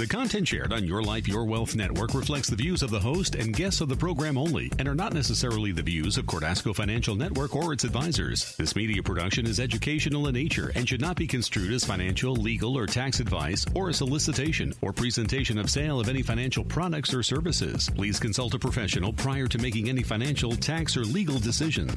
The content shared on Your Life, Your Wealth Network reflects the views of the host and guests of the program only and are not necessarily the views of Cordasco Financial Network or its advisors. This media production is educational in nature and should not be construed as financial, legal, or tax advice or a solicitation or presentation of sale of any financial products or services. Please consult a professional prior to making any financial, tax, or legal decision.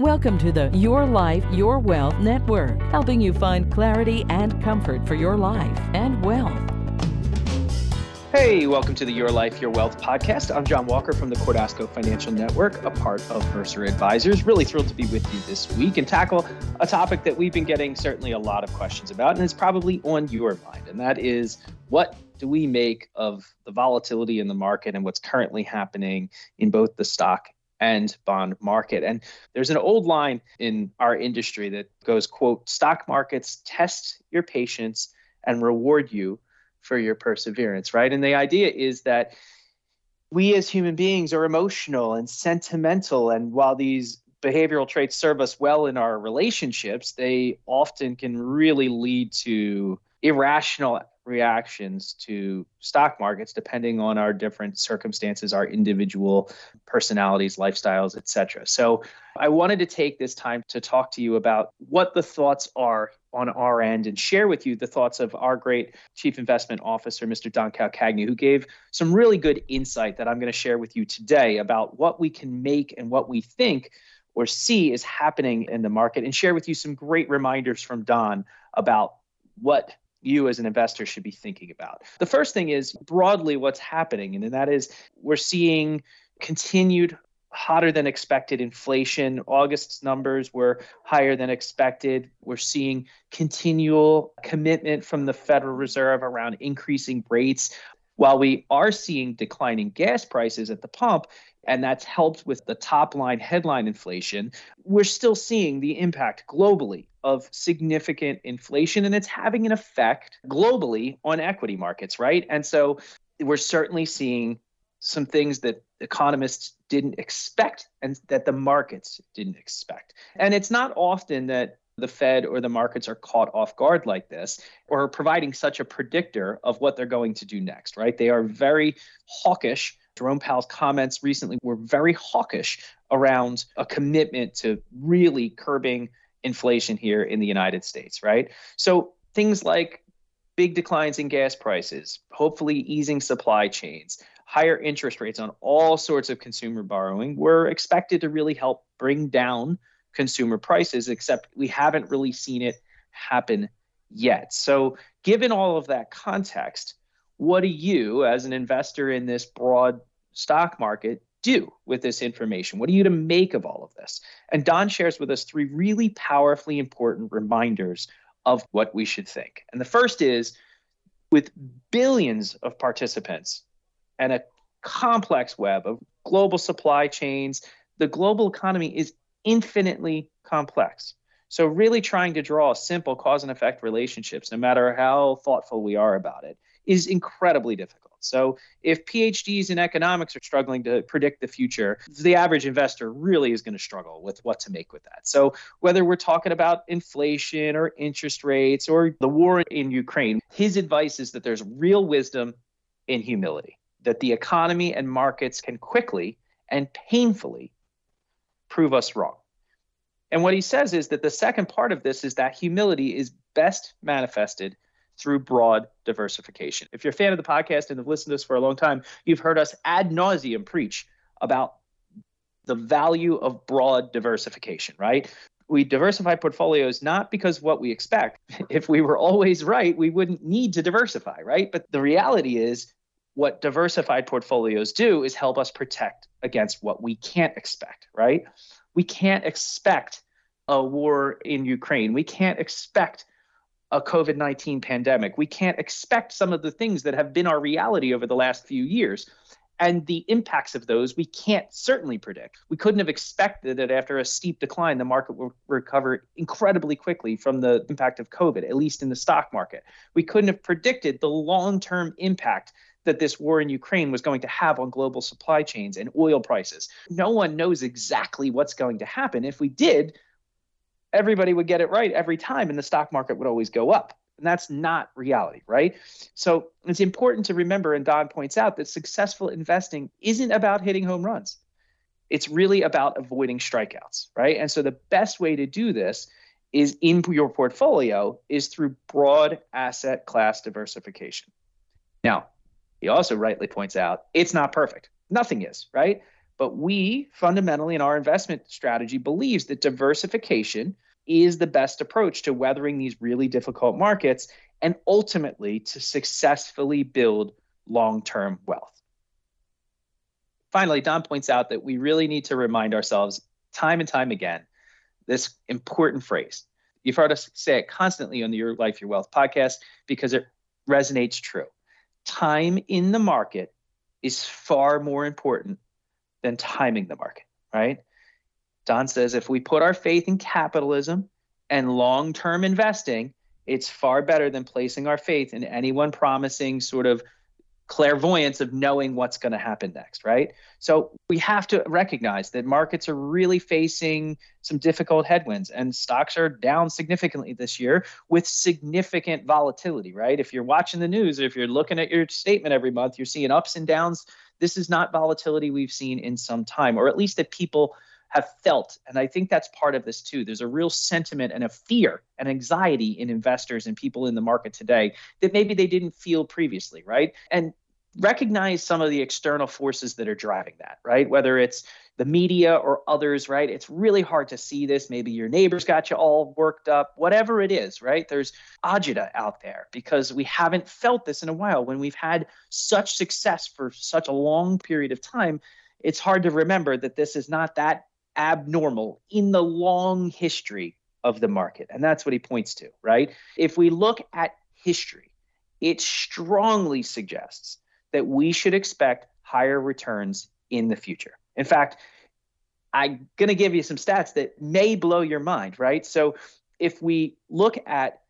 Welcome to the Your Life, Your Wealth Network, helping you find clarity and comfort for your life and wealth. Hey, welcome to the Your Life, Your Wealth podcast. I'm John Walker from the Cordasco Financial Network, a part of Mercer Advisors. Really thrilled to be with you this week and tackle a topic that we've been getting certainly a lot of questions about and is probably on your mind. And that is what do we make of the volatility in the market and what's currently happening in both the stock and bond market. And there's an old line in our industry that goes, quote, stock markets test your patience and reward you for your perseverance, right? And the idea is that we as human beings are emotional and sentimental. And while these behavioral traits serve us well in our relationships, they often can really lead to irrational reactions to stock markets depending on our different circumstances our individual personalities lifestyles etc so i wanted to take this time to talk to you about what the thoughts are on our end and share with you the thoughts of our great chief investment officer mr don calcagni who gave some really good insight that i'm going to share with you today about what we can make and what we think or see is happening in the market and share with you some great reminders from don about what you as an investor should be thinking about. The first thing is broadly what's happening, and that is we're seeing continued hotter than expected inflation. August's numbers were higher than expected. We're seeing continual commitment from the Federal Reserve around increasing rates. While we are seeing declining gas prices at the pump, and that's helped with the top line headline inflation, we're still seeing the impact globally of significant inflation, and it's having an effect globally on equity markets, right? And so we're certainly seeing some things that economists didn't expect and that the markets didn't expect. And it's not often that the Fed or the markets are caught off guard like this or providing such a predictor of what they're going to do next, right? They are very hawkish. Jerome Powell's comments recently were very hawkish around a commitment to really curbing inflation here in the United States, right? So things like big declines in gas prices, hopefully easing supply chains, higher interest rates on all sorts of consumer borrowing were expected to really help bring down consumer prices, except we haven't really seen it happen yet. So, given all of that context, what do you, as an investor in this broad stock market, do with this information? What are you to make of all of this? And Don shares with us three really powerfully important reminders of what we should think. And the first is with billions of participants and a complex web of global supply chains, the global economy is infinitely complex. So, really trying to draw simple cause and effect relationships, no matter how thoughtful we are about it, is incredibly difficult. So if PhDs in economics are struggling to predict the future, the average investor really is going to struggle with what to make with that. So whether we're talking about inflation or interest rates or the war in Ukraine, his advice is that there's real wisdom in humility, that the economy and markets can quickly and painfully prove us wrong. And what he says is that the second part of this is that humility is best manifested through broad diversification. If you're a fan of the podcast and have listened to us for a long time, you've heard us ad nauseum preach about the value of broad diversification, right? We diversify portfolios not because what we expect. If we were always right, we wouldn't need to diversify, right? But the reality is, what diversified portfolios do is help us protect against what we can't expect, right? We can't expect a war in Ukraine. We can't expect a COVID 19 pandemic. We can't expect some of the things that have been our reality over the last few years. And the impacts of those we can't certainly predict. We couldn't have expected that after a steep decline, the market will recover incredibly quickly from the impact of COVID, at least in the stock market. We couldn't have predicted the long term impact that this war in Ukraine was going to have on global supply chains and oil prices. No one knows exactly what's going to happen. If we did, everybody would get it right every time and the stock market would always go up. And that's not reality, right? So it's important to remember, and Don points out, that successful investing isn't about hitting home runs. It's really about avoiding strikeouts, right? And so the best way to do this is in your portfolio is through broad asset class diversification. Now, he also rightly points out it's not perfect. Nothing is, right? But we fundamentally in our investment strategy believes that diversification is the best approach to weathering these really difficult markets and ultimately to successfully build long-term wealth. Finally, Don points out that we really need to remind ourselves time and time again this important phrase. You've heard us say it constantly on the Your Life, Your Wealth podcast because it resonates true. Time in the market is far more important than timing the market, right? Don says if we put our faith in capitalism and long term investing, it's far better than placing our faith in anyone promising sort of clairvoyance of knowing what's going to happen next, right? So we have to recognize that markets are really facing some difficult headwinds and stocks are down significantly this year with significant volatility, right? If you're watching the news, if you're looking at your statement every month, you're seeing ups and downs. This is not volatility we've seen in some time, or at least that people have felt. And I think that's part of this too. There's a real sentiment and a fear and anxiety in investors and people in the market today that maybe they didn't feel previously, right? And recognize some of the external forces that are driving that, right? Whether it's the media or others, right? It's really hard to see this. Maybe your neighbors got you all worked up, whatever it is, right? There's agita out there because we haven't felt this in a while. When we've had such success for such a long period of time, it's hard to remember that this is not that abnormal in the long history of the market. And that's what he points to, right? If we look at history, it strongly suggests that we should expect higher returns in the future. In fact, I'm going to give you some stats that may blow your mind, right? So if we look at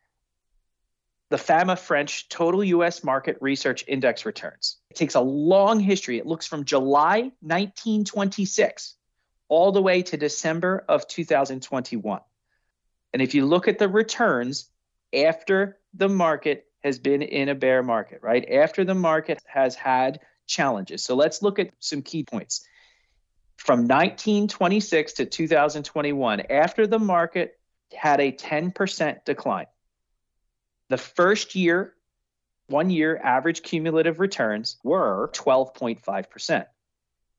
the FAMA French Total US Market Research Index returns, it takes a long history. It looks from July 1926 all the way to December of 2021. And if you look at the returns after the market has been in a bear market, right? After the market has had challenges. So let's look at some key points. From 1926 to 2021, after the market had a 10% decline, the first year, one year average cumulative returns were 12.5%.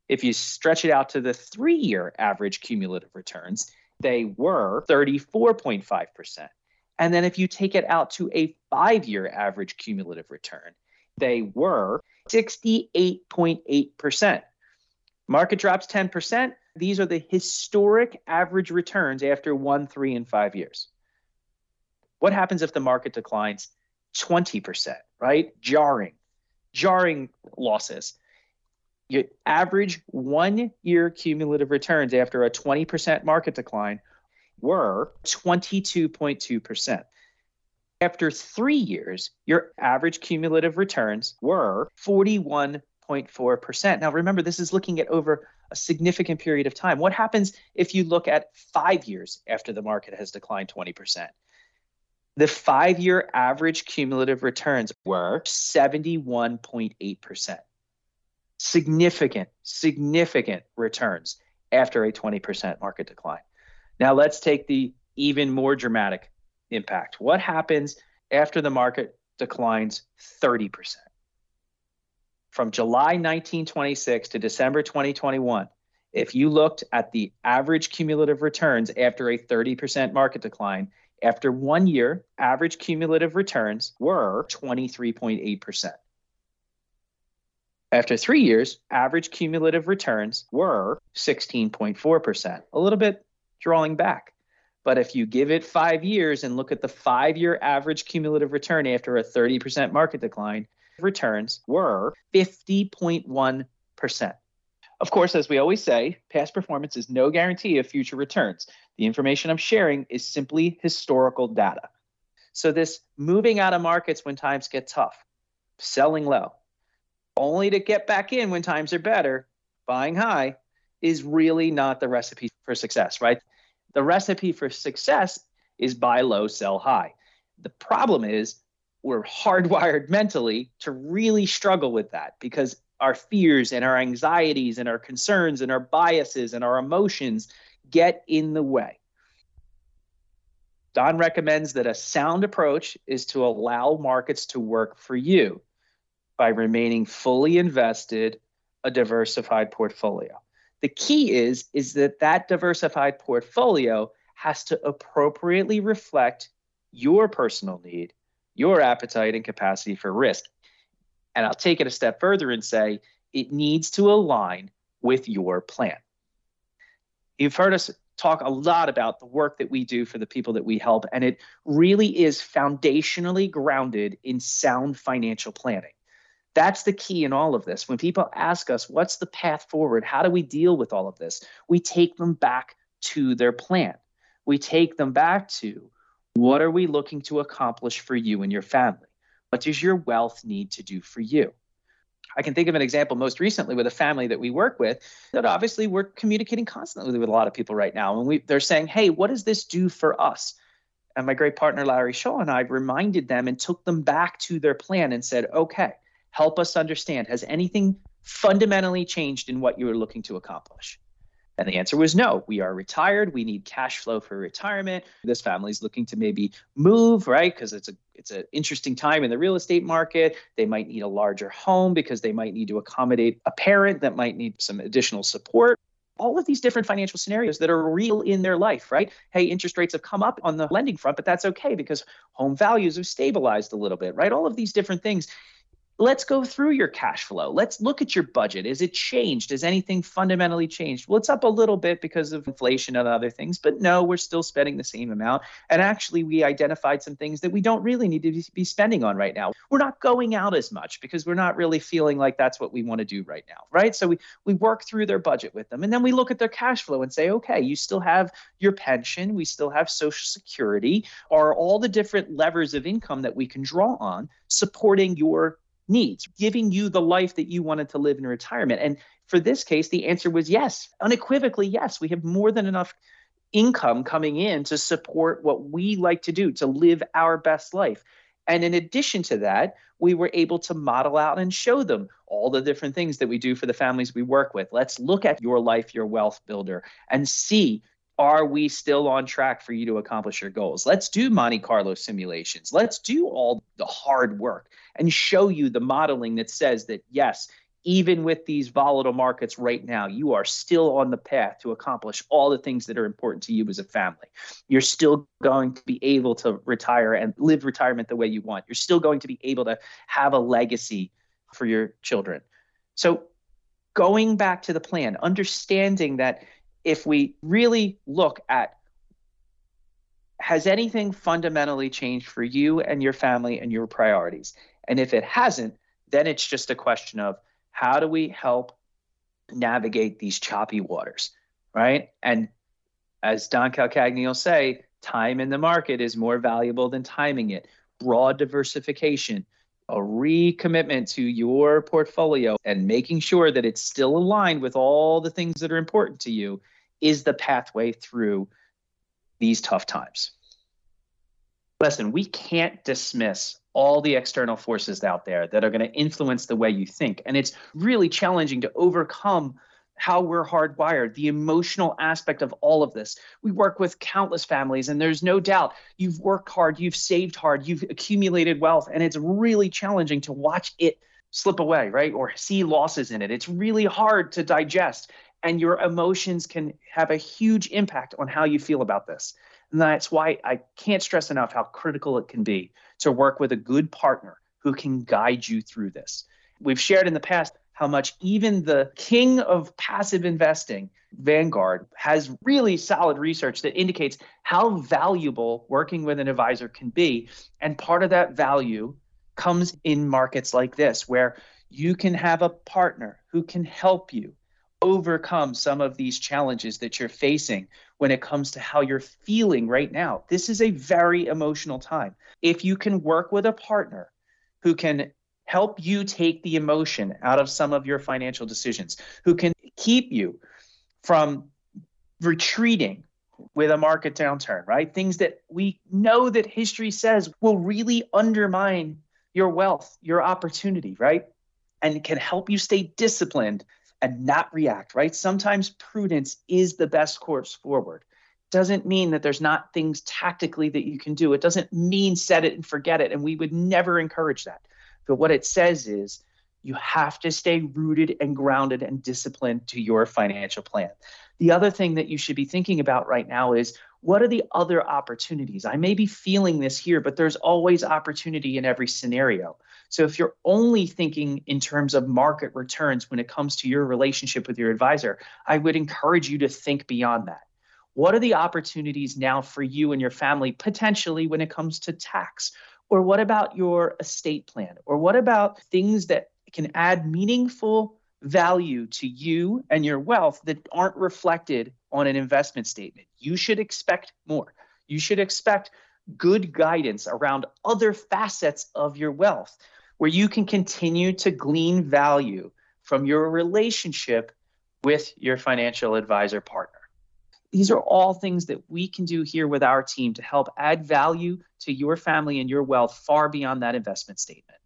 If you stretch it out to the three year average cumulative returns, they were 34.5%. And then if you take it out to a five year average cumulative return, they were 68.8%. Market drops 10%. These are the historic average returns after one, three, and five years. What happens if the market declines 20%, right? Jarring, jarring losses. Your average one year cumulative returns after a 20% market decline were 22.2%. After three years, your average cumulative returns were 41.4%. Now, remember, this is looking at over a significant period of time. What happens if you look at five years after the market has declined 20%? The five year average cumulative returns were 71.8%. Significant, significant returns after a 20% market decline. Now let's take the even more dramatic impact. What happens after the market declines 30%? From July 1926 to December 2021, if you looked at the average cumulative returns after a 30% market decline, after one year, average cumulative returns were 23.8%. After three years, average cumulative returns were 16.4%, a little bit drawing back. But if you give it five years and look at the five year average cumulative return after a 30% market decline, returns were 50.1%. Of course, as we always say, past performance is no guarantee of future returns. The information I'm sharing is simply historical data. So, this moving out of markets when times get tough, selling low, only to get back in when times are better, buying high, is really not the recipe for success, right? The recipe for success is buy low, sell high. The problem is we're hardwired mentally to really struggle with that because our fears and our anxieties and our concerns and our biases and our emotions get in the way. Don recommends that a sound approach is to allow markets to work for you by remaining fully invested, a diversified portfolio. The key is is that that diversified portfolio has to appropriately reflect your personal need, your appetite and capacity for risk. And I'll take it a step further and say it needs to align with your plan. You've heard us talk a lot about the work that we do for the people that we help, and it really is foundationally grounded in sound financial planning. That's the key in all of this. When people ask us, what's the path forward? How do we deal with all of this? We take them back to their plan. We take them back to what are we looking to accomplish for you and your family? What does your wealth need to do for you? I can think of an example most recently with a family that we work with that obviously we're communicating constantly with a lot of people right now. And we, they're saying, hey, what does this do for us? And my great partner, Larry Shaw, and I reminded them and took them back to their plan and said, okay, help us understand. Has anything fundamentally changed in what you are looking to accomplish? And the answer was no. We are retired. We need cash flow for retirement. This family is looking to maybe move, right? Because it's a it's an interesting time in the real estate market. They might need a larger home because they might need to accommodate a parent that might need some additional support. All of these different financial scenarios that are real in their life, right? Hey, interest rates have come up on the lending front, but that's okay because home values have stabilized a little bit, right? All of these different things let's go through your cash flow. Let's look at your budget. Is it changed? Has anything fundamentally changed? Well, it's up a little bit because of inflation and other things, but no, we're still spending the same amount. And actually, we identified some things that we don't really need to be spending on right now. We're not going out as much because we're not really feeling like that's what we want to do right now, right? So we we work through their budget with them, and then we look at their cash flow and say, okay, you still have your pension, we still have Social Security, are all the different levers of income that we can draw on supporting your needs, giving you the life that you wanted to live in retirement. And for this case, the answer was yes, unequivocally yes. We have more than enough income coming in to support what we like to do, to live our best life. And in addition to that, we were able to model out and show them all the different things that we do for the families we work with. Let's look at your life, your wealth builder, and see are we still on track for you to accomplish your goals? Let's do Monte Carlo simulations. Let's do all the hard work and show you the modeling that says that, yes, even with these volatile markets right now, you are still on the path to accomplish all the things that are important to you as a family. You're still going to be able to retire and live retirement the way you want. You're still going to be able to have a legacy for your children. So, going back to the plan, understanding that if we really look at has anything fundamentally changed for you and your family and your priorities? And if it hasn't, then it's just a question of how do we help navigate these choppy waters, right? And as Don Calcagni will say, time in the market is more valuable than timing it. Broad diversification, a recommitment to your portfolio and making sure that it's still aligned with all the things that are important to you is the pathway through these tough times. Listen, we can't dismiss all the external forces out there that are going to influence the way you think. And it's really challenging to overcome how we're hardwired, the emotional aspect of all of this. We work with countless families, and there's no doubt you've worked hard, you've saved hard, you've accumulated wealth, and it's really challenging to watch it slip away, right? Or see losses in it. It's really hard to digest, and your emotions can have a huge impact on how you feel about this. And that's why I can't stress enough how critical it can be to work with a good partner who can guide you through this. We've shared in the past how much even the king of passive investing, Vanguard, has really solid research that indicates how valuable working with an advisor can be. And part of that value comes in markets like this, where you can have a partner who can help you overcome some of these challenges that you're facing when it comes to how you're feeling right now. This is a very emotional time. If you can work with a partner who can help you take the emotion out of some of your financial decisions, who can keep you from retreating with a market downturn, right? Things that we know that history says will really undermine your wealth, your opportunity, right? And can help you stay disciplined and not react, right? Sometimes prudence is the best course forward. Doesn't mean that there's not things tactically that you can do. It doesn't mean set it and forget it. And we would never encourage that. But what it says is you have to stay rooted and grounded and disciplined to your financial plan. The other thing that you should be thinking about right now is what are the other opportunities? I may be feeling this here, but there's always opportunity in every scenario. So if you're only thinking in terms of market returns when it comes to your relationship with your advisor, I would encourage you to think beyond that. What are the opportunities now for you and your family potentially when it comes to tax? Or what about your estate plan? Or what about things that can add meaningful value to you and your wealth that aren't reflected on an investment statement. You should expect more. You should expect good guidance around other facets of your wealth where you can continue to glean value from your relationship with your financial advisor partner. These are all things that we can do here with our team to help add value to your family and your wealth far beyond that investment statement.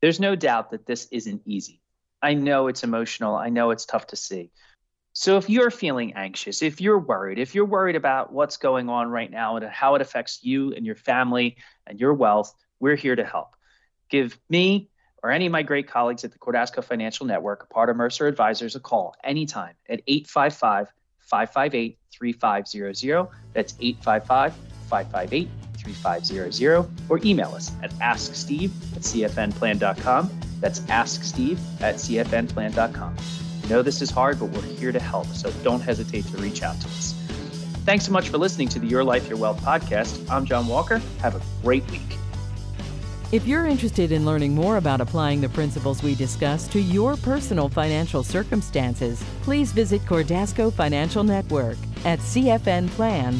There's no doubt that this isn't easy. I know it's emotional. I know it's tough to see. So if you're feeling anxious, if you're worried, if you're worried about what's going on right now and how it affects you and your family and your wealth, we're here to help. Give me or any of my great colleagues at the Cordasco Financial Network, part of Mercer Advisors, a call anytime at 855 558 3500. That's 855 558 3500 or email us at asksteve at cfnplan.com. That's asksteve at cfnplan.com. I know this is hard, but we're here to help, so don't hesitate to reach out to us. Thanks so much for listening to the Your Life, Your Wealth podcast. I'm John Walker. Have a great week. If you're interested in learning more about applying the principles we discuss to your personal financial circumstances, please visit Cordasco Financial Network at cfnplan.com.